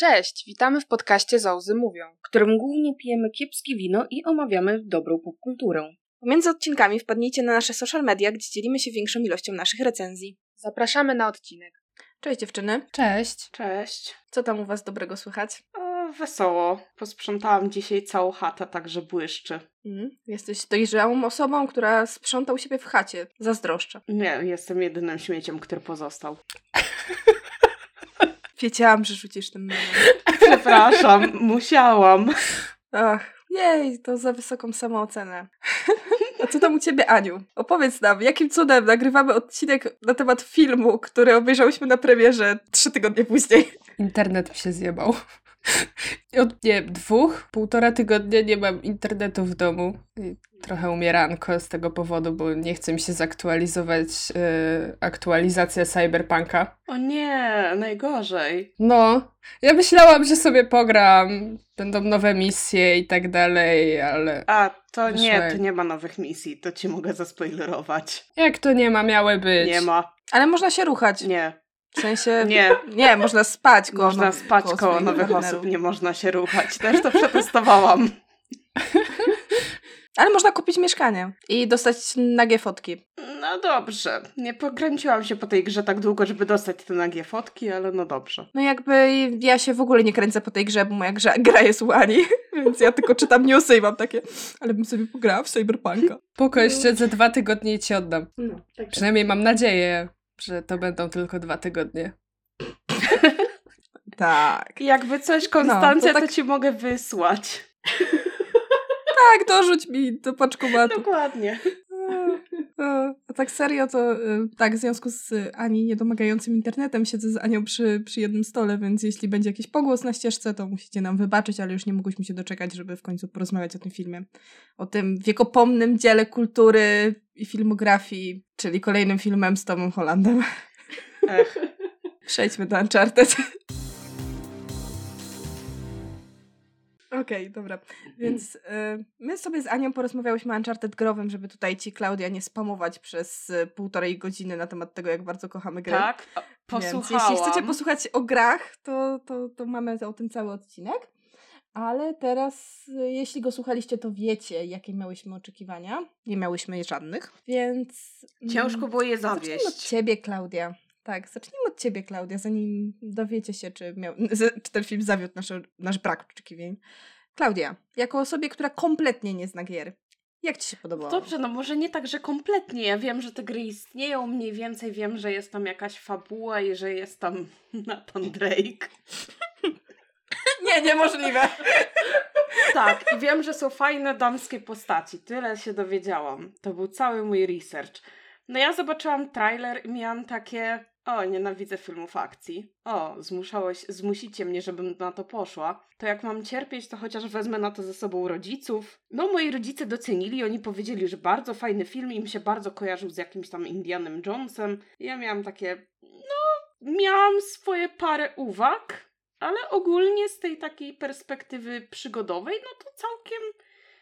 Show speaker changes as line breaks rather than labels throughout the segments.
Cześć, witamy w podcaście Zauzy Mówią.
w którym głównie pijemy kiepskie wino i omawiamy dobrą popkulturę.
Pomiędzy odcinkami wpadnijcie na nasze social media, gdzie dzielimy się większą ilością naszych recenzji.
Zapraszamy na odcinek.
Cześć dziewczyny,
Cześć.
Cześć.
co tam u was dobrego słychać?
O, wesoło. Posprzątałam dzisiaj całą chatę, także błyszczy.
Mm, jesteś dojrzałą osobą, która sprząta u siebie w chacie. Zazdroszczę.
Nie, jestem jedynym śmieciem, który pozostał.
Wiedziałam, że rzucisz tym memem.
Przepraszam, musiałam.
Ach, jej, to za wysoką samoocenę. A co tam u ciebie, Aniu? Opowiedz nam, jakim cudem nagrywamy odcinek na temat filmu, który obejrzałyśmy na premierze trzy tygodnie później.
Internet mi się zjebał. Od nie wiem, dwóch, półtora tygodnia nie mam internetu w domu. I trochę umieranko z tego powodu, bo nie chce mi się zaktualizować yy, aktualizacja Cyberpunka.
O nie, najgorzej.
No, ja myślałam, że sobie pogram, będą nowe misje i tak dalej, ale
A, to nie, tu nie ma nowych misji, to ci mogę zaspoilerować.
jak to nie ma, miały być.
Nie ma.
Ale można się ruchać.
Nie,
W sensie...
nie.
Nie, można spać koło
Można spać koło
swoich
nowych
partnerów.
osób, nie można się ruchać. Też to przetestowałam.
Ale można kupić mieszkanie i dostać nagie fotki.
No dobrze. Nie pokręciłam się po tej grze tak długo, żeby dostać te nagie fotki, ale no dobrze.
No jakby ja się w ogóle nie kręcę po tej grze, bo moja grze, gra jest u Ani, więc ja tylko czytam newsy i mam takie, ale bym sobie pograła w Cyberpunka.
Spoko, jeszcze za dwa tygodnie ci oddam.
No, tak.
Przynajmniej mam nadzieję, że to będą tylko dwa tygodnie.
Tak.
Jakby coś, Konstancja,
No, to
to,
tak-
ci mogę wysłać.
Tak, dorzuć mi do paczkomatu.
Dokładnie.
A a tak serio, to y, tak, w związku z Ani niedomagającym internetem siedzę z Anią przy, przy jednym stole, więc jeśli będzie jakiś pogłos na ścieżce, to musicie nam wybaczyć, ale już nie mogłyśmy się doczekać, żeby w końcu porozmawiać o tym filmie. O tym wiekopomnym dziele kultury i filmografii, czyli kolejnym filmem z Tomem Hollandem.
Ech.
Przejdźmy do Uncharted. Okej, dobra. Więc y, my sobie z Anią porozmawiałyśmy o Uncharted growym, żeby tutaj ci, Klaudia, nie spamować przez y, półtorej godziny na temat tego, jak bardzo kochamy grę.
Tak, a,
Więc
posłuchałam.
jeśli chcecie posłuchać o grach, to, to, to mamy o tym cały odcinek. Ale teraz, y, jeśli go słuchaliście, to wiecie, jakie miałyśmy oczekiwania. Nie miałyśmy żadnych, więc... mm,
Ciężko było je
Zacznijmy od
zawieść.
ciebie, Klaudia. Tak, zacznijmy od ciebie, Klaudia, zanim dowiecie się, czy, miał, czy ten film zawiódł nasz, nasz brak oczekiwań. Klaudia, jako osobie, która kompletnie nie zna gier, jak ci się podobało?
Dobrze, no może nie tak, że kompletnie. Ja wiem, że te gry istnieją, mniej więcej wiem, że jest tam jakaś fabuła i że jest tam Nathan Drake.
Nie, niemożliwe!
Tak, i wiem, że są fajne damskie postaci. Tyle się dowiedziałam. To był cały mój research. No ja zobaczyłam trailer i miałam takie... O, nienawidzę filmów akcji. O, zmuszałeś, zmusicie mnie, żebym na to poszła. To jak mam cierpieć, to chociaż wezmę na to ze sobą rodziców. No, moi rodzice docenili, oni powiedzieli, że bardzo fajny film, im się bardzo kojarzył z jakimś tam Indianem Jonesem. Ja miałam takie... No, miałam swoje parę uwag, ale ogólnie z tej takiej perspektywy przygodowej, no to całkiem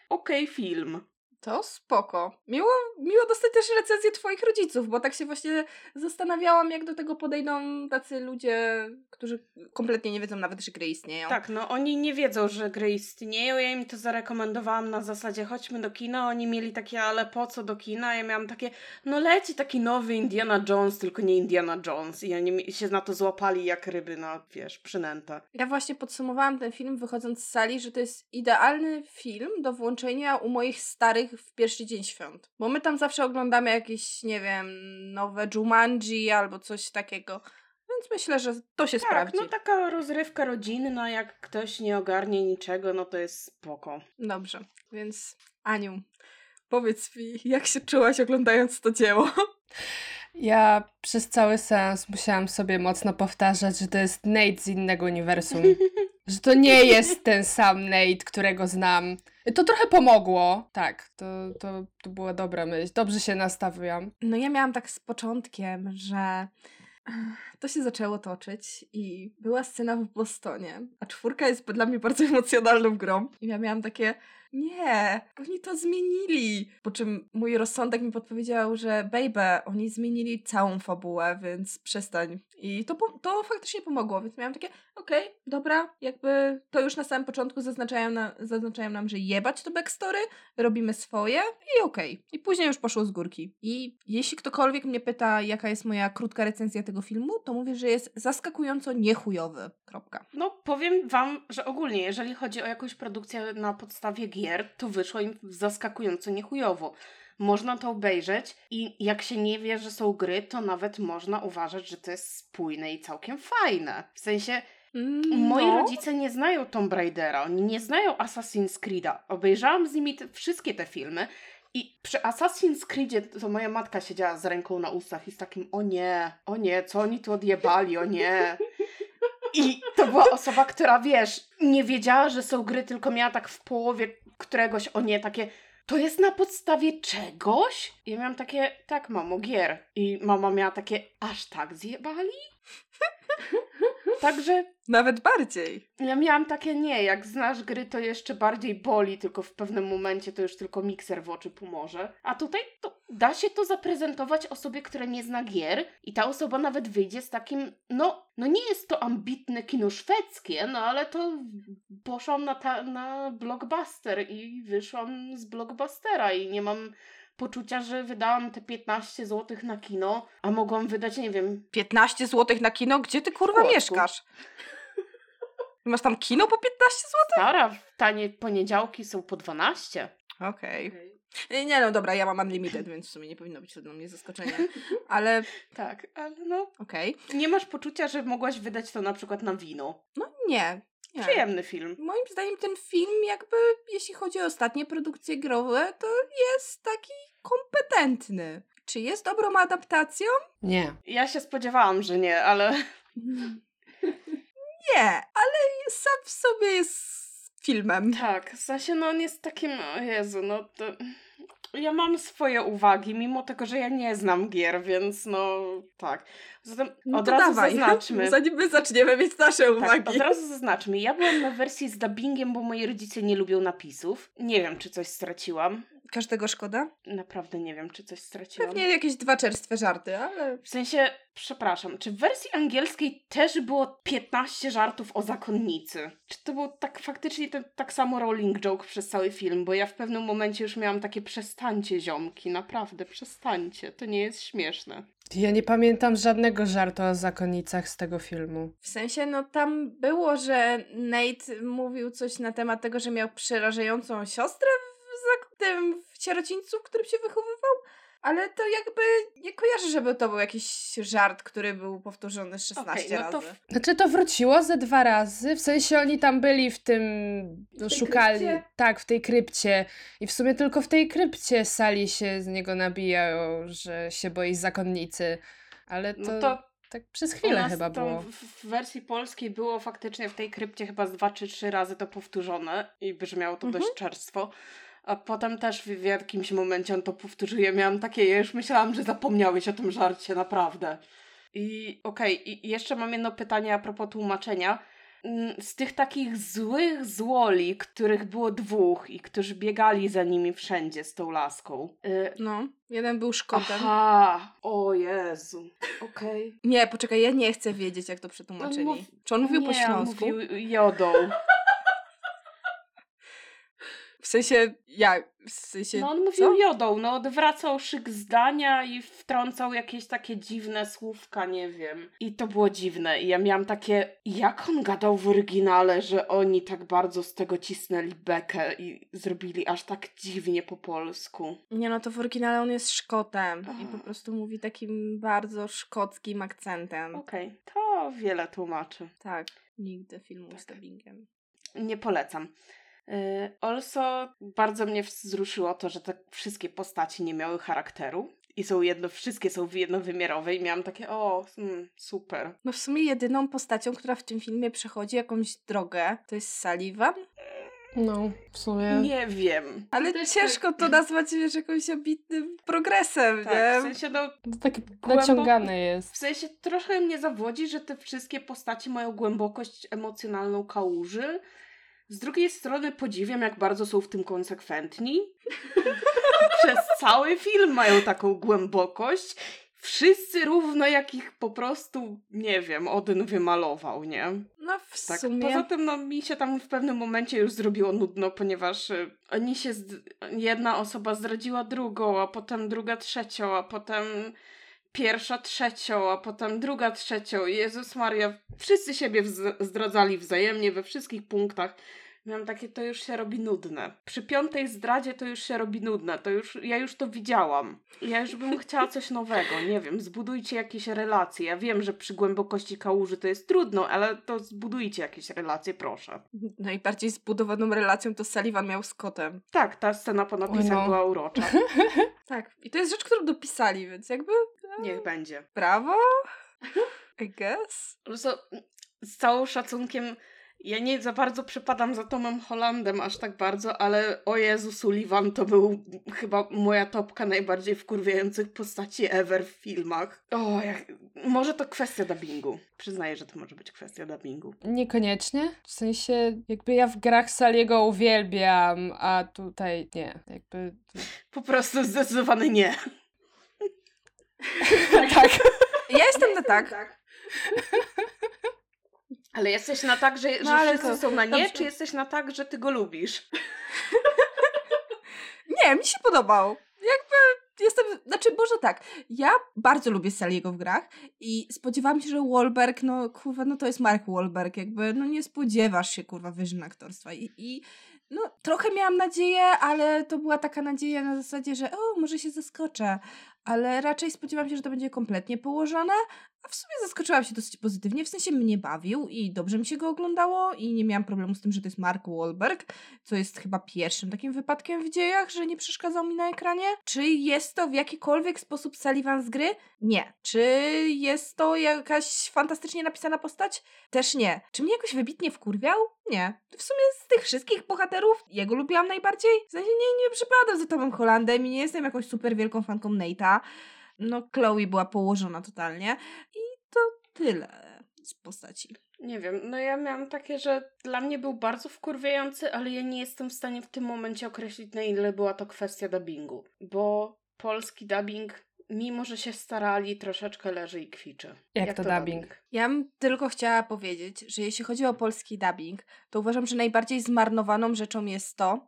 okej film.
To spoko. Miło, miło dostać też recenzję twoich rodziców, bo tak się właśnie zastanawiałam, jak do tego podejdą tacy ludzie, którzy kompletnie nie wiedzą nawet, że gry istnieją.
Tak, no oni nie wiedzą, że gry istnieją. Ja im to zarekomendowałam na zasadzie chodźmy do kina. Oni mieli takie, ale po co do kina? Ja miałam takie, no leci taki nowy Indiana Jones, tylko nie Indiana Jones. I oni się na to złapali jak ryby na, wiesz, przynętę.
Ja właśnie podsumowałam ten film wychodząc z sali, że to jest idealny film do włączenia u moich starych w pierwszy dzień świąt. Bo my tam zawsze oglądamy jakieś, nie wiem, nowe Jumanji albo coś takiego. Więc myślę, że to się
Tak,
sprawdzi.
no taka rozrywka rodzinna, jak ktoś nie ogarnie niczego, no to jest spoko.
Dobrze, więc Aniu, powiedz mi, jak się czułaś oglądając to dzieło?
Ja przez cały seans musiałam sobie mocno powtarzać, że to jest Nate z innego uniwersum. że to nie jest ten sam Nate, którego znam. To trochę pomogło. Tak, to, to, to była dobra myśl. Dobrze się nastawiłam.
No ja miałam tak z początkiem, że to się zaczęło toczyć i była scena w Bostonie, a czwórka jest dla mnie bardzo emocjonalną grą. I ja miałam takie, Nie, oni to zmienili. Po czym mój rozsądek mi podpowiedział, że baby, oni zmienili całą fabułę, więc przestań. I to, to faktycznie pomogło, więc miałam takie, okej, dobra, jakby to już na samym początku zaznaczają, na, zaznaczają nam, że jebać to backstory, robimy swoje i okej. I później już poszło z górki. I jeśli ktokolwiek mnie pyta, jaka jest moja krótka recenzja tego filmu, to mówię, że jest zaskakująco niechujowy. Kropka.
No, powiem wam, że ogólnie, jeżeli chodzi o jakąś produkcję na podstawie to wyszło im zaskakująco niechujowo. Można to obejrzeć i jak się nie wie, że są gry, to nawet można uważać, że to jest spójne i całkiem fajne. W sensie, moi
No.
rodzice nie znają Tomb Raidera, oni nie znają Assassin's Creed'a. Obejrzałam z nimi te, wszystkie te filmy i przy Assassin's Creedzie to moja matka siedziała z ręką na ustach i z takim o nie, o nie, co oni tu odjebali, o nie. I to była osoba, która wiesz, nie wiedziała, że są gry, tylko miała tak w połowie któregoś o nie takie. To jest na podstawie czegoś? Ja miałam takie, tak, mamo, gier. I mama miała takie, aż tak zjebali? Także
Nawet bardziej.
ja miałam takie, nie, jak znasz gry, to jeszcze bardziej boli, tylko w pewnym momencie to już tylko mikser w oczy pomoże. A tutaj to da się to zaprezentować osobie, która nie zna gier i ta osoba nawet wyjdzie z takim, no, no nie jest to ambitne kino szwedzkie, no ale to poszłam na, ta, na blockbuster i wyszłam z blockbustera i nie mam poczucia, że wydałam te 15 zł na kino, a mogłam wydać, nie wiem,
15 zł na kino? Gdzie ty kurwa mieszkasz? Masz tam kino po 15 zł?
stara, tanie poniedziałki są po 12.
Okej. Nie no, dobra, ja mam unlimited, więc w sumie nie powinno być to dla mnie zaskoczenie. Ale
Tak, ale no,
okej.
nie masz poczucia, że mogłaś wydać to na przykład na wino.
No nie. Nie.
Przyjemny film.
Moim zdaniem ten film jakby, jeśli chodzi o ostatnie produkcje growe, to jest taki kompetentny. Czy jest dobrą adaptacją?
Nie.
Ja się spodziewałam, że nie, ale
Nie, ale sam w sobie jest filmem.
tak, w sensie no on jest takim, o Jezu, no to... Ja mam swoje uwagi, mimo tego, że ja nie znam gier, więc no tak. Zatem
No
od razu
dawaj,
zaznaczmy.
zanim my zaczniemy mieć nasze uwagi.
Tak, od razu zaznaczmy. Ja byłam na wersji z dubbingiem, bo moi rodzice nie lubią napisów. Nie wiem, czy coś straciłam.
Każdego szkoda?
Naprawdę nie wiem, czy coś straciłam.
Pewnie jakieś dwa czerstwe żarty, ale...
W sensie, przepraszam, czy w wersji angielskiej też było 15 żartów o zakonnicy? Czy to był tak faktycznie ten, tak samo rolling joke przez cały film? Bo ja w pewnym momencie już miałam takie przestańcie ziomki, naprawdę przestańcie, to nie jest śmieszne.
Ja nie pamiętam żadnego żartu o zakonnicach z tego filmu.
W sensie, no tam było, że Nate mówił coś na temat tego, że miał przerażającą siostrę w zak- tym w sierocińcu, w którym się wychowywał, ale to jakby nie kojarzę, żeby to był jakiś żart, który był powtórzony 16
Okej, no to
razy.
Znaczy to wróciło ze dwa razy, w sensie oni tam byli w tym, no,
tej
szukali,
krypcie?
tak, w tej krypcie i w sumie tylko w tej krypcie Sali się z niego nabijają, że się boi zakonnicy, ale to,
No to
tak przez chwilę chyba było.
W, w wersji polskiej było faktycznie w tej krypcie chyba z dwa czy trzy razy to powtórzone i brzmiało to
Mhm.
dość czerstwo. A potem też w, w jakimś momencie on to powtórzył. Ja miałam takie, ja już myślałam, że zapomniałeś o tym żarcie, naprawdę. I okej, i jeszcze mam jedno pytanie a propos tłumaczenia. Mm, Z tych takich złych złoli, których było dwóch i którzy biegali za nimi wszędzie z tą laską. Y,
No, jeden był Szkotem.
Aha, o Jezu, okej.
Nie, poczekaj, ja nie chcę wiedzieć, jak to przetłumaczyli.
No,
Czy on mówił po
Nie, on
śląsku?
mówił jodą.
W sensie, ja, w sensie,
No on mówił
co?
jodą, no odwracał szyk zdania i wtrącał jakieś takie dziwne słówka, nie wiem. I to było dziwne. I ja miałam takie, jak on gadał w oryginale, że oni tak bardzo z tego cisnęli bekę i zrobili aż tak dziwnie po polsku.
Nie no, to w oryginale on jest Szkotem i po prostu mówi takim bardzo szkockim akcentem.
Okej, to wiele tłumaczy.
Tak, nigdy filmu
Tak.
z dubbingiem.
Nie polecam. Also bardzo mnie wzruszyło to, że te wszystkie postaci nie miały charakteru i są jedno, wszystkie są jednowymiarowe i miałam takie, o, mm, super.
No w sumie jedyną postacią, która w tym filmie przechodzi jakąś drogę, to jest Sullivan.
No, w sumie.
Nie wiem.
Ale ciężko to nazwać wiesz, jakimś ambitnym progresem,
Tak, w
nie?
sensie, no,
To takie naciągane jest.
w sensie trochę mnie zawodzi, że te wszystkie postaci mają głębokość emocjonalną kałuży, Z drugiej strony podziwiam, jak bardzo są w tym konsekwentni. Przez cały film mają taką głębokość. Wszyscy równo jak ich po prostu, nie wiem, Odyn wymalował, nie?
No w
Tak.
sumie...
Poza tym, no, mi się tam w pewnym momencie już zrobiło nudno, ponieważ y, oni się. Jedna osoba zdradziła drugą, a potem druga trzecią, a potem pierwsza trzecią, a potem druga trzecią. Jezus Maria, wszyscy siebie wz- zdradzali wzajemnie we wszystkich punktach. Miałam takie, to już się robi nudne. Przy piątej zdradzie to już się robi nudne. To już, ja już to widziałam. Ja już bym chciała coś nowego. Nie wiem, zbudujcie jakieś relacje. Ja wiem, że przy głębokości kałuży to jest trudno, ale to zbudujcie jakieś relacje, proszę.
Najbardziej zbudowaną relacją to Sullivan miał z kotem.
Tak, ta scena po napisach
no.
była urocza.
Tak. I to jest rzecz, którą dopisali, więc jakby
Niech będzie.
brawo. I guess.
Po prostu, z całym szacunkiem, ja nie za bardzo przypadam za Tomem Hollandem aż tak bardzo, ale o Jezu, Sullivan to był chyba moja topka najbardziej wkurwiających postaci ever w filmach. O, jak... może to kwestia dubbingu. Przyznaję, że to może być kwestia dubbingu.
Niekoniecznie. W sensie, jakby ja w grach Saliego uwielbiam, a tutaj nie. Jakby.
Po prostu zdecydowanie nie.
tak.
Ja jestem na tak.
Ale jesteś na tak, że, że
No, ale
wszyscy
to-
są na nie, czy jesteś na tak, że ty go lubisz?
Nie, mi się podobał. Jakby jestem, znaczy może tak, ja bardzo lubię Saliego w grach i spodziewałam się, że Wahlberg, no kurwa, no to jest Mark Wahlberg, jakby, no nie spodziewasz się kurwa wyżyn aktorstwa i, i no trochę miałam nadzieję, ale to była taka nadzieja na zasadzie, że o, może się zaskoczę, ale raczej spodziewałam się, że to będzie kompletnie położone, a w sumie zaskoczyłam się dosyć pozytywnie, w sensie mnie bawił i dobrze mi się go oglądało i nie miałam problemu z tym, że to jest Mark Wahlberg, co jest chyba pierwszym takim wypadkiem w dziejach, że nie przeszkadzał mi na ekranie. Czy jest to w jakikolwiek sposób Sullivan z gry? Nie. Czy jest to jakaś fantastycznie napisana postać? Też nie. Czy mnie jakoś wybitnie wkurwiał? Nie. W sumie z tych wszystkich bohaterów jego lubiłam najbardziej. W sensie nie, nie przypadam za Tomem Hollandem i nie jestem jakąś super wielką fanką Nate'a. No, Chloe była położona totalnie. I to tyle z postaci.
Nie wiem, no ja miałam takie, że dla mnie był bardzo wkurwiający, ale ja nie jestem w stanie w tym momencie określić, na ile była to kwestia dubbingu. Bo polski dubbing, mimo że się starali, troszeczkę leży i kwiczy.
Jak to dubbing?
Ja bym tylko chciała powiedzieć, że jeśli chodzi o polski dubbing, to uważam, że najbardziej zmarnowaną rzeczą jest to,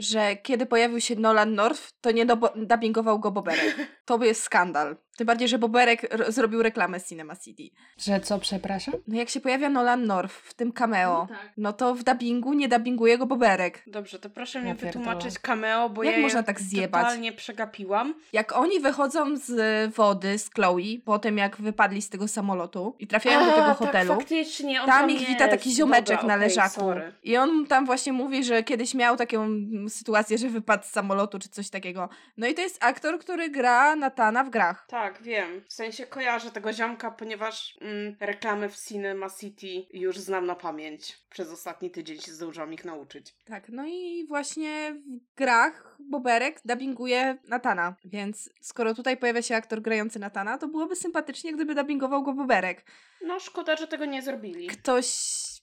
że kiedy pojawił się Nolan North, to nie dubbingował go Boberek. To jest skandal. Tym bardziej, że Boberek r- zrobił reklamę z Cinema City.
Że co, przepraszam?
No jak się pojawia Nolan North w tym cameo,
No tak.
no to w dubbingu nie dubbinguje go Boberek.
Dobrze, to proszę
pierdolę.
wytłumaczyć cameo, bo
Jak
ja
można tak zjebać?
totalnie przegapiłam.
Jak oni wychodzą z wody, z Chloe, po tym jak wypadli z tego samolotu i trafiają do
A,
tego hotelu,
Tak, faktycznie, on
tam
tam
ich
jest.
wita taki ziomeczek
Dobra,
na leżaku.
sorry.
I on tam właśnie mówi, że kiedyś miał taką sytuację, że wypadł z samolotu czy coś takiego. No i to jest aktor, który gra Natana w grach.
Tak, wiem. W sensie kojarzę tego ziomka, ponieważ mm, reklamy w Cinema City już znam na pamięć. Przez ostatni tydzień się zdążyłam ich nauczyć.
Tak, no i właśnie w grach Boberek dubbinguje Natana. Więc skoro tutaj pojawia się aktor grający Natana, to byłoby sympatycznie, gdyby dubbingował go Boberek.
No, szkoda, że tego nie zrobili.
Ktoś,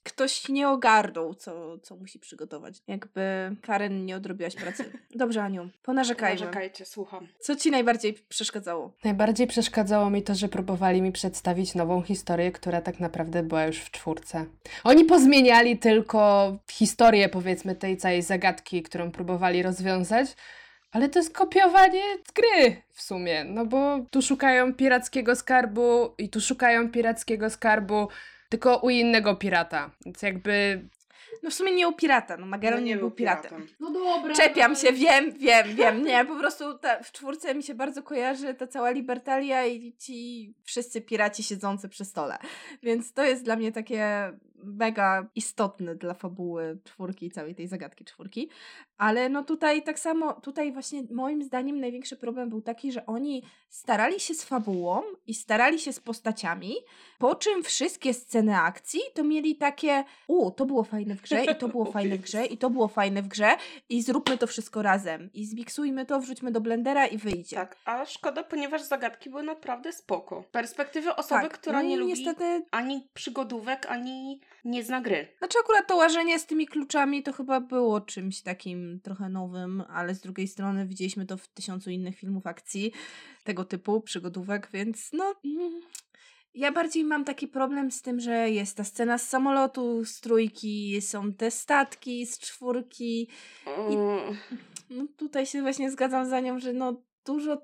ktoś nie ogarnął, co, co musi przygotować. Jakby Karen nie odrobiłaś pracy. Dobrze, Aniu, ponarzekajmy.
Narzekajcie, słucham.
Co ci najbardziej przeszkadzało?
Najbardziej przeszkadzało mi to, że próbowali mi przedstawić nową historię, która tak naprawdę była już w czwórce. Oni pozmieniali tylko historię, powiedzmy, tej całej zagadki, którą próbowali rozwiązać, ale to jest kopiowanie gry w sumie, no bo tu szukają pirackiego skarbu i tu szukają pirackiego skarbu, tylko u innego pirata. Więc jakby
No w sumie nie u pirata, no Magellan
No
nie, był piratem.
No
dobra.
Czepiam się, wiem, wiem, wiem. Nie, po prostu ta, w czwórce mi się bardzo kojarzy ta cała Libertalia i ci wszyscy piraci siedzący przy stole. Więc to jest dla mnie takie mega istotne dla fabuły czwórki całej tej zagadki czwórki. Ale no tutaj tak samo, tutaj właśnie moim zdaniem największy problem był taki, że oni starali się z fabułą i starali się z postaciami, po czym wszystkie sceny akcji to mieli takie, u, to było fajne w grze i to było fajne w grze i to było fajne w grze i zróbmy to wszystko razem i zmiksujmy to, wrzućmy do blendera i wyjdzie.
Tak, a szkoda, ponieważ zagadki były naprawdę spoko. Perspektywy osoby,
Tak,
która
no
nie lubi
niestety
ani przygodówek, ani nie zna gry.
Znaczy akurat to łażenie z tymi kluczami to chyba było czymś takim trochę nowym, ale z drugiej strony widzieliśmy to w tysiącu innych filmów akcji tego typu, przygodówek, więc no... mm, Ja bardziej mam taki problem z tym, że jest ta scena z samolotu, z trójki, są te statki z czwórki.
Mm,
No tutaj się właśnie zgadzam za nią, że no dużo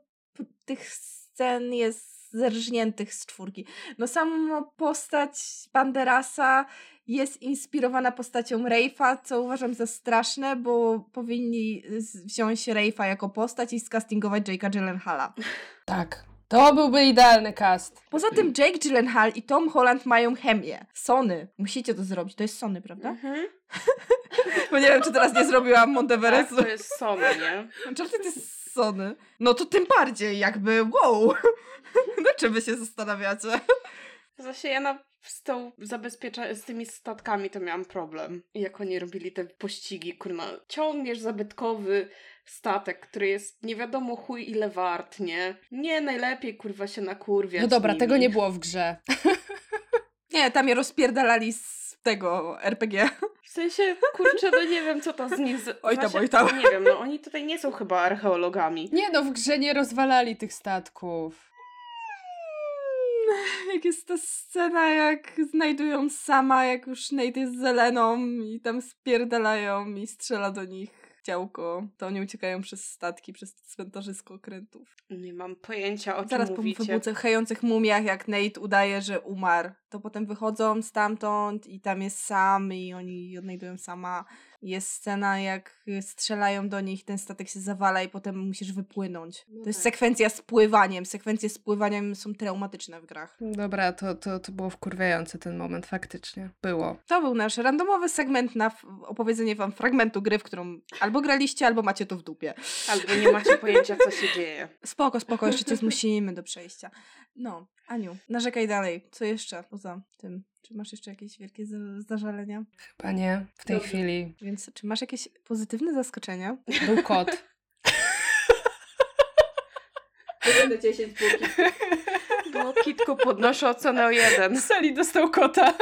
tych scen jest zerżniętych z czwórki. No sama postać Banderasa jest inspirowana postacią Rafe'a, co uważam za straszne, bo powinni wziąć Rafe'a jako postać i skastingować Jake'a Gyllenhaala.
Tak. To byłby idealny cast.
Poza tym Jake Gyllenhaal i Tom Holland mają chemię. Sony. Musicie to zrobić. To jest Sony, prawda?
mhm.
Bo nie wiem, czy teraz nie zrobiłam
Tak,
Monteverestu.
to jest Sony, nie?
Uncharted to jest Sony. No to tym bardziej jakby wow. No czym wy się zastanawiacie?
Zresztą ja na, z, tą zabezpiecza, z tymi statkami to miałam problem. Jak oni robili te pościgi, kurna. Ciągniesz zabytkowy statek, który jest nie wiadomo chuj ile wart, nie? Nie, najlepiej kurwa się nakurwiać
No dobra,
nimi.
tego nie było w grze.
Nie, tam je rozpierdalali z tego RPG.
W sensie, kurczę, no nie wiem, co to z nich... Z...
Oj tam, oj tam.
Nie wiem, no oni tutaj nie są chyba archeologami.
Nie no, w grze nie rozwalali tych statków.
Jak jest ta scena, jak znajdują sama, jak już Nate jest zeleną i tam spierdalają i strzela do nich działko, to oni uciekają przez statki, przez cmentarzysko okrętów.
Nie mam pojęcia, o czym
Zaraz po
mówicie.
wybuchających mumiach, jak Nate udaje, że umarł, to potem wychodzą stamtąd i tam jest sam i oni odnajdują sama. Jest scena, jak strzelają do nich, ten statek się zawala i potem musisz wypłynąć.
No
to jest
tak.
sekwencja z pływaniem. Sekwencje z pływaniem są traumatyczne w grach.
Dobra, to, to, to było wkurwiające ten moment, faktycznie. Było.
To był nasz randomowy segment na opowiedzenie wam fragmentu gry, w którą albo graliście, albo macie to w dupie.
Albo nie macie pojęcia, co się dzieje.
Spoko, spoko, jeszcze cię zmusimy do przejścia. No, Aniu, narzekaj dalej. Co jeszcze poza tym? Czy masz jeszcze jakieś wielkie za- zażalenia?
Chyba nie, w tej
Dobrze.
chwili.
Więc czy masz jakieś pozytywne zaskoczenia?
Był kot.
do 10 półki.
Bo Kitku podnoszę ocenę o jeden.
Sali dostał kota.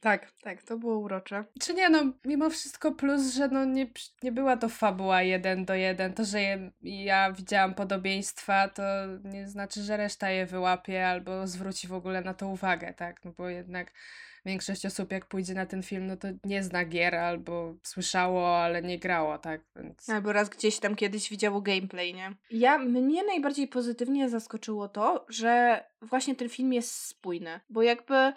Tak, tak, to było urocze.
Czy nie, no mimo wszystko plus, że no nie, nie była to fabuła jeden do jeden. To, że je, ja widziałam podobieństwa, to nie znaczy, że reszta je wyłapie albo zwróci w ogóle na to uwagę, tak? No bo jednak większość osób jak pójdzie na ten film, no to nie zna gier albo słyszało, ale nie grało, tak? Więc...
Albo raz gdzieś tam kiedyś widziało gameplay, nie? Ja, mnie najbardziej pozytywnie zaskoczyło to, że właśnie ten film jest spójny, bo jakby,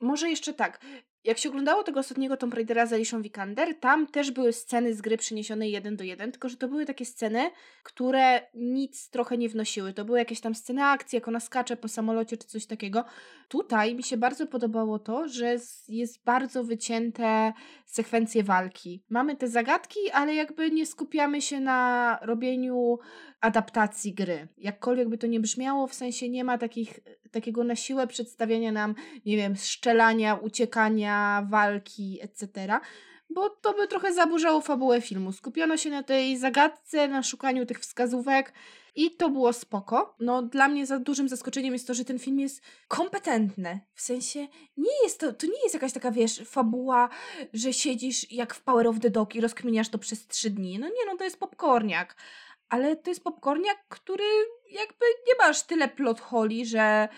może jeszcze tak, jak się oglądało tego ostatniego Tomb Raidera z Alicia Vikander, tam też były sceny z gry przeniesione jeden do jeden, tylko że to były takie sceny, które nic trochę nie wnosiły. To były jakieś tam sceny akcji, jak ona skacze po samolocie czy coś takiego. Tutaj mi się bardzo podobało to, że jest bardzo wycięte sekwencje walki. Mamy te zagadki, ale jakby nie skupiamy się na robieniu adaptacji gry. Jakkolwiek by to nie brzmiało, w sensie nie ma takich, takiego na siłę przedstawiania nam, nie wiem, strzelania, uciekania, walki, etc. Bo to by trochę zaburzało fabułę filmu. Skupiono się na tej zagadce, na szukaniu tych wskazówek i to było spoko. No dla mnie za dużym zaskoczeniem jest to, że ten film jest kompetentny. W sensie nie jest to, to nie jest jakaś taka, wiesz, fabuła, że siedzisz jak w Power of the Dog i rozkminiasz to przez trzy dni. No nie, no to jest popcorniak. Ale to jest popcorniak, który jakby nie masz tyle plot holi, że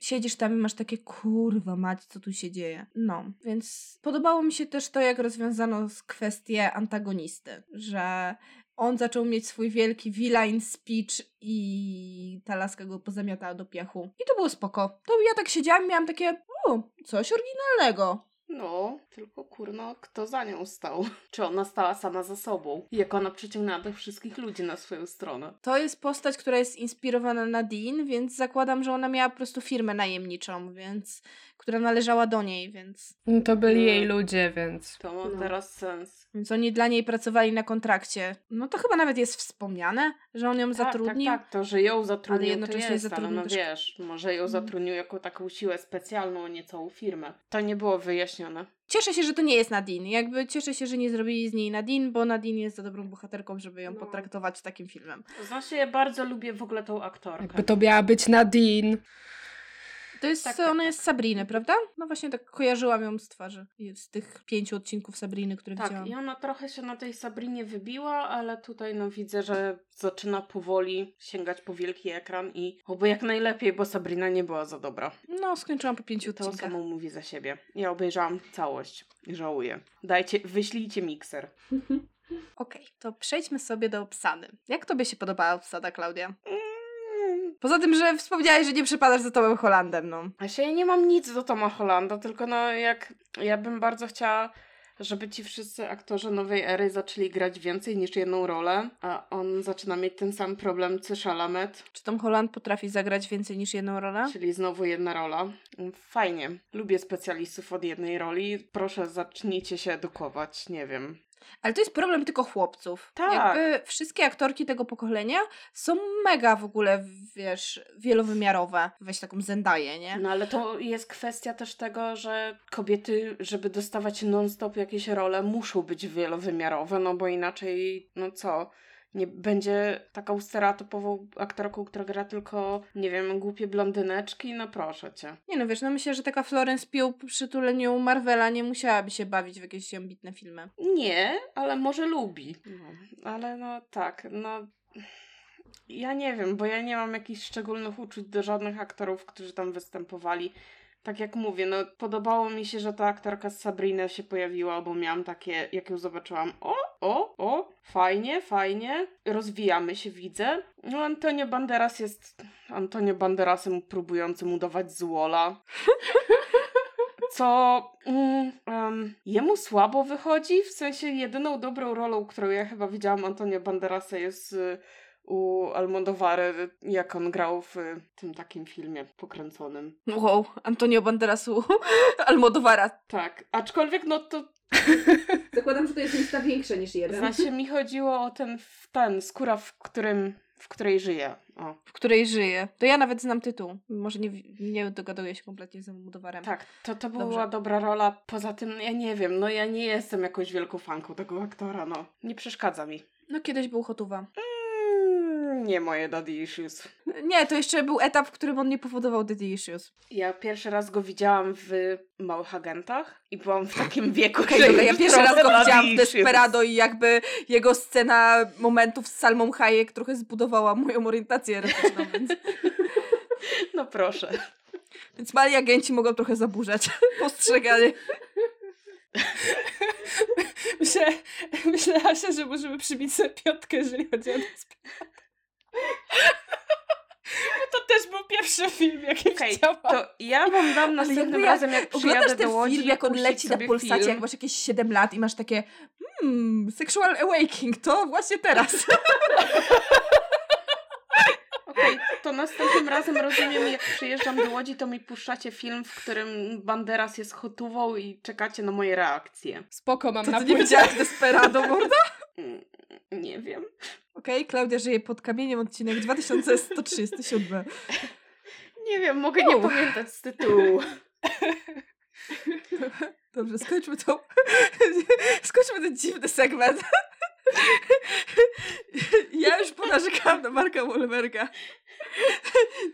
siedzisz tam i masz takie kurwa mać, co tu się dzieje. No, więc podobało mi się też to, jak rozwiązano kwestię antagonisty, że on zaczął mieć swój wielki villain speech i ta laska go pozamiatała do piachu. I to było spoko. To ja tak siedziałam i miałam takie, o, coś oryginalnego.
No, tylko kurno, kto za nią stał? Czy ona stała sama za sobą? Jak ona przyciągnęła tych wszystkich ludzi na swoją stronę?
To jest postać, która jest inspirowana na Dean, więc zakładam, że ona miała po prostu firmę najemniczą, więc która należała do niej, więc,
No to byli
No.
jej ludzie, więc...
To ma
No.
teraz sens.
więc oni dla niej pracowali na kontrakcie. No to chyba nawet jest wspomniane, że on ją zatrudnił.
Tak, tak, to, że ją zatrudnił,
Ale jednocześnie
to jest, ale
zatrudnił
no
też-
wiesz, może ją zatrudnił jako taką siłę specjalną, a nie całą firmę. To nie było wyjaśnione.
Cieszę się, że to nie jest Nadine. Jakby cieszę się, że nie zrobili z niej Nadine, bo Nadine jest za dobrą bohaterką, żeby ją
No.
potraktować takim filmem.
Znaczy, ja bardzo lubię w ogóle tą aktorkę.
Jakby to miała być Nadine.
To jest,
Tak, tak,
ona
tak.
jest z Sabriny, prawda? No właśnie tak kojarzyłam ją z twarzy. Z tych pięciu odcinków Sabriny, które
Tak,
widziałam.
i ona trochę się na tej Sabrinie wybiła, ale tutaj no widzę, że zaczyna powoli sięgać po wielki ekran i oby jak najlepiej, bo Sabrina nie była za dobra.
No, skończyłam po pięciu
To
odcinkach.
samo mówi za siebie. Ja obejrzałam całość i żałuję. Dajcie, wyślijcie mikser.
Okej, to przejdźmy sobie do obsady. Jak tobie się podobała obsada, Klaudia?
Mm.
Poza tym, że wspomniałeś, że nie przypadasz za Tomem Hollandem, no.
Właśnie ja nie mam nic do Toma Hollanda, tylko no jak ja bym bardzo chciała, żeby ci wszyscy aktorzy nowej ery zaczęli grać więcej niż jedną rolę, a on zaczyna mieć ten sam problem co Chalamet,
Czy Tom Holland potrafi zagrać więcej niż jedną rolę?
czyli znowu jedna rola. Fajnie. Lubię specjalistów od jednej roli. Proszę, zacznijcie się edukować, nie wiem.
Ale to jest problem tylko chłopców.
Tak.
Jakby wszystkie aktorki tego pokolenia są mega w ogóle, wiesz, wielowymiarowe. Weź taką Zendaję, nie?
No ale to jest kwestia też tego, że kobiety, żeby dostawać non-stop jakieś role, muszą być wielowymiarowe, no bo inaczej, no co, nie będzie taką stereotypową aktorką, która gra tylko, nie wiem, głupie blondyneczki, no proszę cię.
Nie no, wiesz, no myślę, że taka Florence Pugh przy przytuleniu Marvela nie musiałaby się bawić w jakieś ambitne filmy.
Nie, ale może lubi. No, ale no tak, no... Ja nie wiem, bo ja nie mam jakichś szczególnych uczuć do żadnych aktorów, którzy tam występowali. Tak jak mówię, no podobało mi się, że ta aktorka z Sabrina się pojawiła, bo miałam takie, jak ją zobaczyłam, o, o, o, fajnie, fajnie, rozwijamy się, widzę. No Antonio Banderas jest Antonio Banderasem próbującym udawać złola. Co mm, em, jemu słabo wychodzi, w sensie jedyną dobrą rolą, którą ja chyba widziałam Antonio Banderasa jest y, u Almodovary, jak on grał w y, tym takim filmie pokręconym.
Wow, Antonio Banderasu Almodovara.
Tak, aczkolwiek no to
Zakładam, że to jest lista większa niż
znaczy mi chodziło o ten, ten skóra, w którym, w której żyje. O,
W której żyje. To ja nawet znam tytuł. Może nie, nie dogaduję się kompletnie z Almodovarem.
tak, to, to była
Dobrze.
dobra rola. Poza tym, ja nie wiem, no ja nie jestem jakąś wielką fanką tego aktora, no. Nie przeszkadza mi.
No kiedyś był Hotuwa.
Nie moje daddy issues.
Nie, to jeszcze był etap, w którym on nie powodował daddy issues.
Ja pierwszy raz go widziałam w Małych Agentach i byłam w takim wieku,
Okej,
że
dobra, ja pierwszy raz go widziałam w. Desperado i jakby jego scena momentów z Salmą Hayek trochę zbudowała moją orientację erotyczną, więc,
No proszę.
więc mali agenci mogą trochę zaburzać postrzeganie.
Myślę, myślałam się, że możemy przybić sobie piątkę, jeżeli chodzi o Desperado. Bo to też był pierwszy film, jaki
Okej,
widziałam.
to ja wam dam następnym razem, jak przyjadę do Łodzi
film, jak on leci na
sobie
Polsacie,
film.
jak masz jakieś 7 lat i masz takie hmm, sexual awakening, to właśnie teraz.
Okej, to następnym razem rozumiem, jak przyjeżdżam do Łodzi, to mi puszczacie film, w którym Banderas jest hotową i czekacie na moje reakcje.
Spoko, mam
To
na
ty nie Desperado, morda?
Mm, Nie wiem.
Okej, Klaudia żyje pod kamieniem, odcinek 2137.
Nie wiem, mogę nie pamiętać z tytułu.
Dobrze, skończmy to. skończmy ten dziwny segment. ja już ponarzekałam na Marka Wahlberga.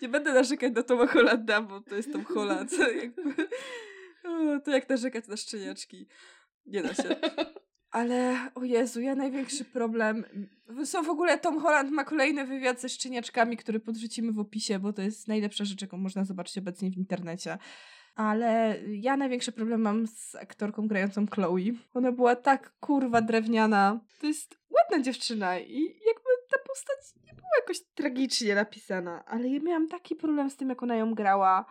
Nie będę narzekać na Toma Hollanda, bo to jest Tom Holland. To jak narzekać na szczeniaczki. Nie da się. Ale, o Jezu, ja największy problem. Są w ogóle, Tom Holland ma kolejny wywiad ze szczeniaczkami, który podrzucimy w opisie, bo to jest najlepsza rzecz, jaką można zobaczyć obecnie w internecie. Ale ja największy problem mam z aktorką grającą Chloe. Ona była tak kurwa drewniana. To jest ładna dziewczyna i jakby ta postać nie była jakoś tragicznie napisana, ale ja miałam taki problem z tym, jak ona ją grała.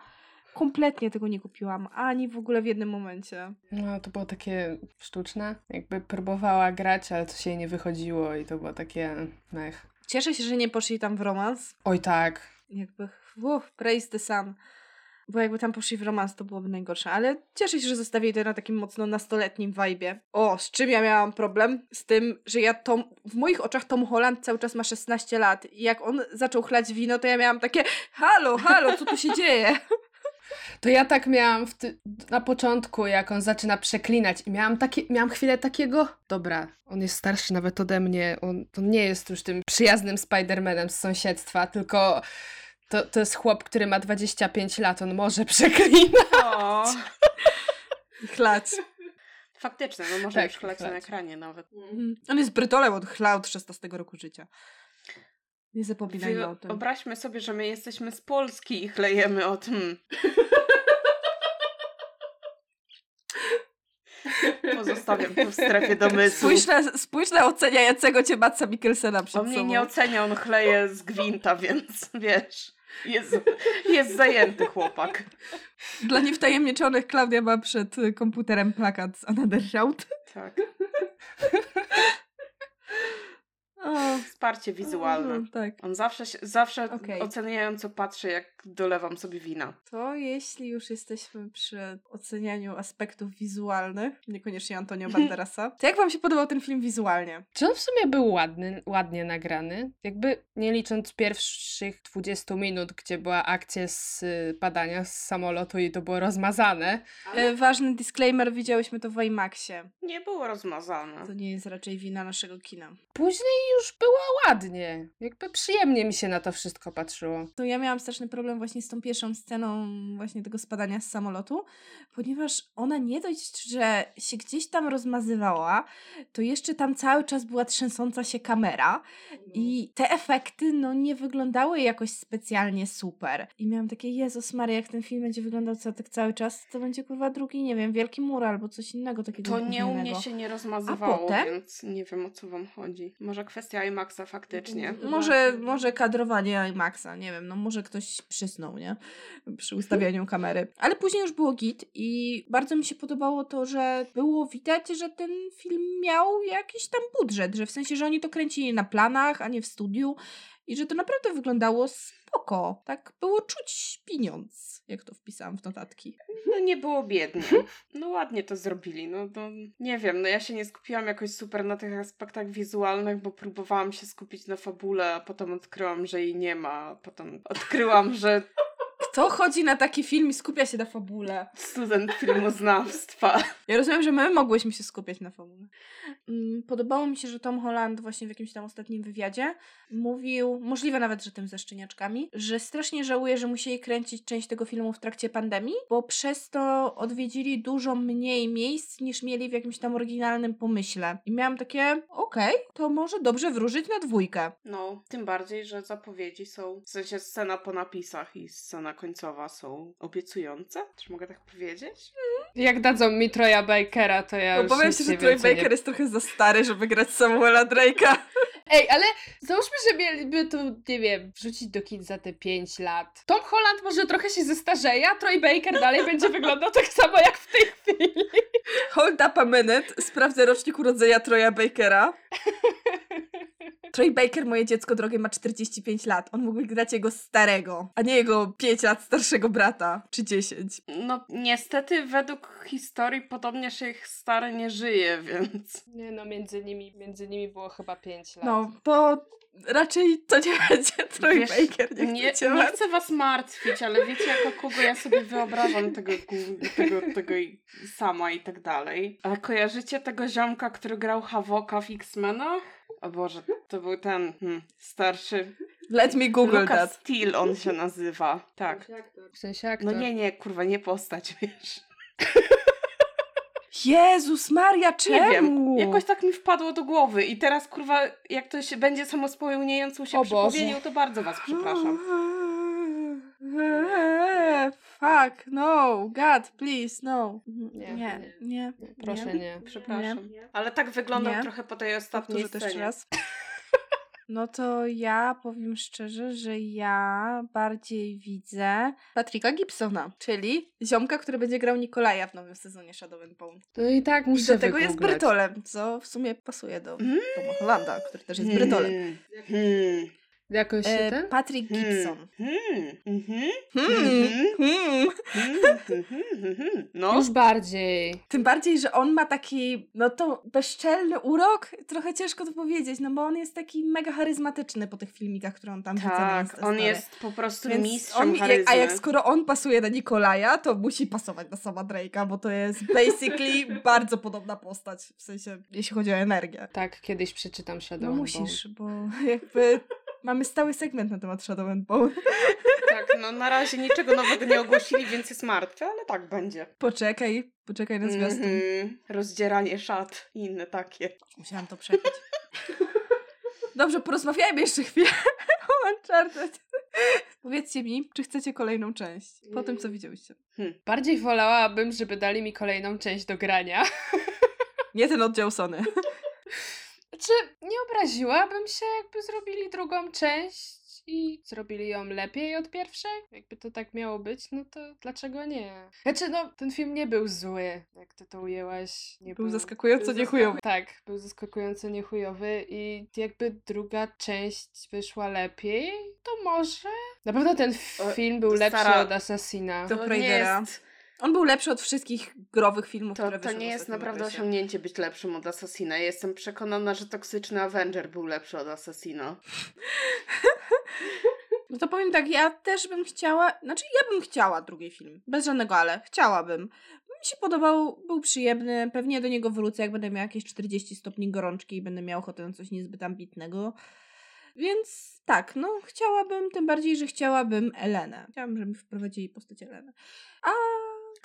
Kompletnie tego nie kupiłam, ani w ogóle w jednym momencie.
No, to było takie sztuczne. Jakby próbowała grać, ale się jej nie wychodziło i to było takie mech.
Cieszę się, że nie poszli tam w romans.
Oj tak.
Jakby, uff, praise the sun. Bo jakby tam poszli w romans, to byłoby najgorsze. Ale cieszę się, że zostawili to na takim mocno nastoletnim vibe. O, z czym ja miałam problem? Z tym, że ja Tom, w moich oczach Tom Holland cały czas ma 16 lat. I jak on zaczął chlać wino, to ja miałam takie halo, halo, co tu się dzieje?
To ja tak miałam w ty- na początku, jak on zaczyna przeklinać i miałam, takie, miałam chwilę takiego, dobra, on jest starszy nawet ode mnie, on to nie jest już tym przyjaznym Spidermanem z sąsiedztwa, tylko To, to jest chłop, który ma 25 lat, on może przeklinać.
O,
Chlać.
faktycznie, no może
Tak,
już chlać na ekranie nawet.
Mhm. On jest brytolem od chla od 16 roku życia. Nie zapominajmy
Wy-
o tym.
Wyobraźmy sobie, że my jesteśmy z Polski i chlejemy o tym. Pozostawiam to w strefie domysłu.
Spójrz na, spójrz na oceniającego cię Matsa Mikkelsena przed
On mnie
sobą.
nie ocenia, on chleje z gwinta, więc wiesz, jest, jest zajęty chłopak.
Dla niewtajemniczonych Klaudia ma przed komputerem plakat z Another Round.
Tak,
O,
wsparcie wizualne.
o, tak.
On zawsze, się- zawsze
Okej.
oceniająco patrzy, jak dolewam sobie wina.
To jeśli już jesteśmy przy ocenianiu aspektów wizualnych, niekoniecznie Antonio Banderasa, to jak wam się podobał ten film wizualnie?
Czy on w sumie był ładny, ładnie nagrany? Jakby nie licząc pierwszych 20 minut, gdzie była akcja z y, padania z samolotu i to było rozmazane.
E, ważny disclaimer, widziałyśmy to w IMAXie.
Nie było rozmazane.
To nie jest raczej wina naszego kina.
Później już było ładnie. Jakby przyjemnie mi się na to wszystko patrzyło.
To ja miałam straszny problem właśnie z tą pierwszą sceną właśnie tego spadania z samolotu, ponieważ ona nie dość, że się gdzieś tam rozmazywała, to jeszcze tam cały czas była trzęsąca się kamera i te efekty no nie wyglądały jakoś specjalnie super. I miałam takie, Jezus Maria, jak ten film będzie wyglądał ca- tak cały czas, to będzie kurwa drugi, nie wiem, Wielki Mur albo coś innego takiego
To nie u mnie się nie rozmazywało,
potem?
więc nie wiem o co wam chodzi. Może kwestia IMAXa faktycznie.
Może, może kadrowanie IMAXa, nie wiem, no może ktoś przysnął, nie? Przy ustawianiu kamery. Ale później już było git i bardzo mi się podobało to, że było widać, że ten film miał jakiś tam budżet, że w sensie, że oni to kręcili na planach, a nie w studiu i że to naprawdę wyglądało spoko. Tak było czuć pieniądz, jak to wpisałam w notatki.
No nie było biednie. No ładnie to zrobili. No, no nie wiem, no ja się nie skupiłam jakoś super na tych aspektach wizualnych, bo próbowałam się skupić na fabule, a potem odkryłam, że jej nie ma. Potem odkryłam, że
Kto chodzi na taki film i skupia się na fabule?
student filmoznawstwa.
Ja rozumiem, że my mogłyśmy się skupiać na fabule. Mm, Podobało mi się, że Tom Holland właśnie w jakimś tam ostatnim wywiadzie mówił, możliwe nawet, że tym ze szczeniaczkami, że strasznie żałuje, że musieli kręcić część tego filmu w trakcie pandemii, bo przez to odwiedzili dużo mniej miejsc niż mieli w jakimś tam oryginalnym pomyśle. I miałam takie, okej, to może dobrze wróżyć na dwójkę.
No, tym bardziej, że zapowiedzi są, w sensie scena po napisach i scena końcowa są obiecujące. Czy mogę tak powiedzieć?
Jak dadzą mi Troja Bakera, to ja już
Obawiam się, że Troy
więcej nie
Baker jest trochę za stary, żeby grać Samuela Drake'a.
Ej, ale załóżmy, że mieliby to, nie wiem, wrzucić do kin za te 5 lat. Tom Holland może trochę się zestarzeje, a Troy Baker dalej będzie wyglądał tak samo jak w tej chwili.
Hold up a minute. Sprawdzę rocznik urodzenia Troya Bakera. Troy Baker, moje dziecko drogie, ma 45 lat. On mógłby grać jego starego, a nie jego 5 lat starszego brata, czy 10.
No, niestety według historii podobnie się ich stary nie żyje, więc...
Nie no, między nimi, między nimi było chyba 5 lat.
No, bo raczej to nie będzie Troy
Wiesz,
Baker, nie
Nie, nie
was.
chcę was martwić, ale wiecie jako kogo ja sobie wyobrażam tego, tego, tego i- sama i tak dalej. A kojarzycie tego ziomka, który grał Havoka w X-Menach? O Boże, to był ten hmm, starszy...
Let me google
Lucas
that.
Steel on się nazywa. Tak.
W sensie jak
No nie, nie, kurwa, nie postać, wiesz.
Jezus Maria,
Nie
czemu?
wiem, jakoś tak mi wpadło do głowy i teraz, kurwa, jak to się będzie samospełniającą się przypomnieniu, to bardzo was przepraszam.
Fuck, no, God, please, no.
Nie,
nie, nie.
Proszę nie.
Przepraszam. Ale tak wyglądał
Nie.
trochę po tej ostatniej
Powtórzę to jeszcze
scenie.
raz. No to ja powiem szczerze, że ja bardziej widzę Patricka Gibsona, czyli ziomka, który będzie grał Nikolaja w nowym sezonie Shadow and Bone.
To i tak
I
muszę
do tego jest
wygooglać.
Brytolem, co w sumie pasuje do
Mm.
Toma Hollanda, który też jest Brytolem.
Hmm. Hmm.
Jakoś
E,
ten?
Patrick
Hmm.
Gibson.
Hmm. Mhm.
Hmm.
Mhm.
Hmm.
Hmm. No.
Już bardziej.
Tym bardziej, że on ma taki, no to bezczelny urok, trochę ciężko to powiedzieć, no bo on jest taki mega charyzmatyczny po tych filmikach, które on tam
Tak,
Insta
on jest po prostu
Więc
mistrzem
on,
charyzmy.
a jak skoro on pasuje na Nikolaja, to musi pasować na sama Drake'a, bo to jest basically bardzo podobna postać, w sensie, jeśli chodzi o energię.
Tak, kiedyś przeczytam Shadow
No musisz, bo jakby Mamy stały segment na temat Shadow and Bone.
Tak, no na razie niczego nowego nie ogłosili, więc jest martwy, ale tak będzie.
Poczekaj, poczekaj na zwiastun.
Mhm. Rozdzieranie szat i inne takie.
Musiałam to przepić. Dobrze, porozmawiajmy jeszcze chwilę o Uncharted. Powiedzcie mi, czy chcecie kolejną część po tym, co widziałyście.
Bardziej wolałabym, żeby dali mi kolejną część do grania.
Nie ten oddział Sony.
Znaczy, nie obraziłabym się, jakby zrobili drugą część i zrobili ją lepiej od pierwszej. Jakby to tak miało być, no to dlaczego nie? Znaczy, no, ten film nie był zły, jak ty to ujęłaś. Nie
Był zaskakująco
był
niechujowy.
Tak, był zaskakująco niechujowy i jakby druga część wyszła lepiej, to może... Na pewno ten film był lepszy
Sara,
od Assassina.
To
To nie jest,
On był lepszy od wszystkich growych filmów,
to,
które
to nie jest naprawdę
okresie.
osiągnięcie być lepszym od Assassina. Jestem przekonana, że toksyczny Avenger był lepszy od Assassina.
No to powiem tak, ja też bym chciała, znaczy ja bym chciała drugi film, bez żadnego ale, chciałabym. Mi się podobał, był przyjemny, pewnie do niego wrócę, jak będę miała jakieś 40 stopni gorączki i będę miała ochotę na coś niezbyt ambitnego. Więc tak, no chciałabym, tym bardziej, że chciałabym Elenę. Chciałabym, żeby wprowadzili postać Eleny. A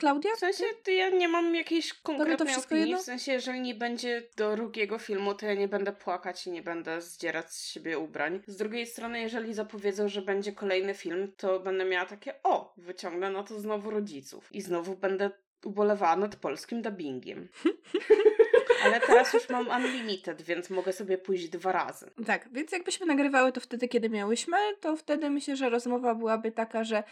Klaudia?
W sensie, to ja nie mam jakiejś konkretnej opinii.
jedno?
W sensie, jeżeli nie będzie do drugiego filmu, to ja nie będę płakać i nie będę zdzierać z siebie ubrań. Z drugiej strony, jeżeli zapowiedzą, że będzie kolejny film, to będę miała takie, o, wyciągnę na to znowu rodziców. I znowu będę ubolewała nad polskim dubbingiem. Ale teraz już mam Unlimited, więc mogę sobie pójść dwa razy.
Tak, więc jakbyśmy nagrywały to wtedy, kiedy miałyśmy, to wtedy myślę, że rozmowa byłaby taka, że e,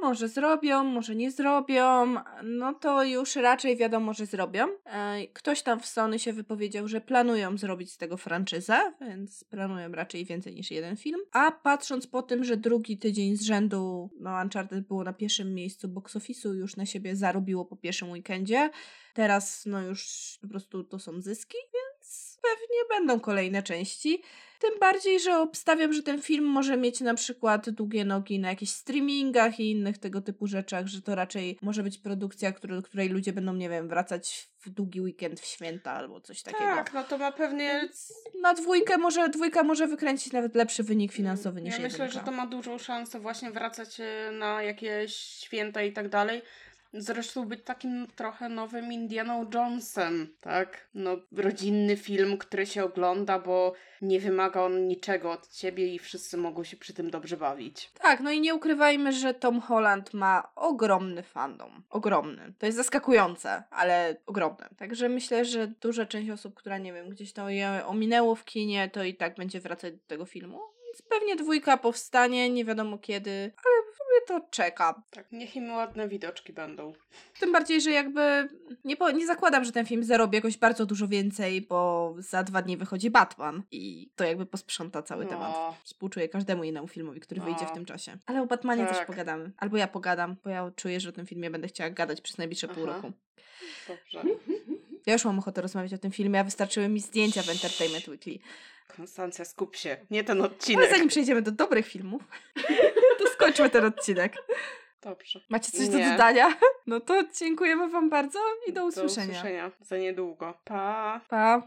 może zrobią, może nie zrobią, no to już raczej wiadomo, że zrobią. E, ktoś tam w Sony się wypowiedział, że planują zrobić z tego franczyzę, więc planują raczej więcej niż jeden film. A patrząc po tym, że drugi tydzień z rzędu, no Uncharted było na pierwszym miejscu box office'u, już na siebie zarobiło po pierwszym weekendzie, teraz no już po prostu to są zyski, więc pewnie będą kolejne części. Tym bardziej, że obstawiam, że ten film może mieć na przykład długie nogi na jakichś streamingach i innych tego typu rzeczach, że to raczej może być produkcja, który, do której ludzie będą, nie wiem, wracać w długi weekend, w święta albo coś takiego.
Tak, no to ma pewnie...
Na dwójkę może, dwójka może wykręcić nawet lepszy wynik finansowy niż
Ja myślę,
jedynka.
że to ma dużą szansę właśnie wracać e, na jakieś święta i tak dalej. Zresztą być takim trochę nowym Indianą Jonesem, tak? No, rodzinny film, który się ogląda, bo nie wymaga on niczego od ciebie i wszyscy mogą się przy tym dobrze bawić.
Tak, no i nie ukrywajmy, że Tom Holland ma ogromny fandom. Ogromny. To jest zaskakujące, ale ogromny. Także myślę, że duża część osób, która nie wiem, gdzieś to je ominęło w kinie, to i tak będzie wracać do tego filmu. Więc pewnie dwójka powstanie, nie wiadomo kiedy, ale to czekam.
Tak, niech im ładne widoczki będą.
Tym bardziej, że jakby nie, po, nie zakładam, że ten film zarobi jakoś bardzo dużo więcej, bo za dwa dni wychodzi Batman i to jakby posprząta cały
No.
temat. Współczuję każdemu innemu filmowi, który wyjdzie w
No.
tym czasie. Ale o Batmanie też
Tak.
pogadamy. Albo ja pogadam, bo ja czuję, że o tym filmie będę chciała gadać przez najbliższe pół
Aha.
roku.
Dobrze.
Ja już mam ochotę rozmawiać o tym filmie, a wystarczyły mi zdjęcia w Entertainment Weekly.
Konstancja, skup się. Nie ten
Ale
odcinek.
zanim przejdziemy do dobrych filmów, to skończmy ten odcinek.
Dobrze.
Macie coś do
Nie.
dodania? No to dziękujemy wam bardzo i do
Do
usłyszenia.
usłyszenia za niedługo. Pa!
Pa!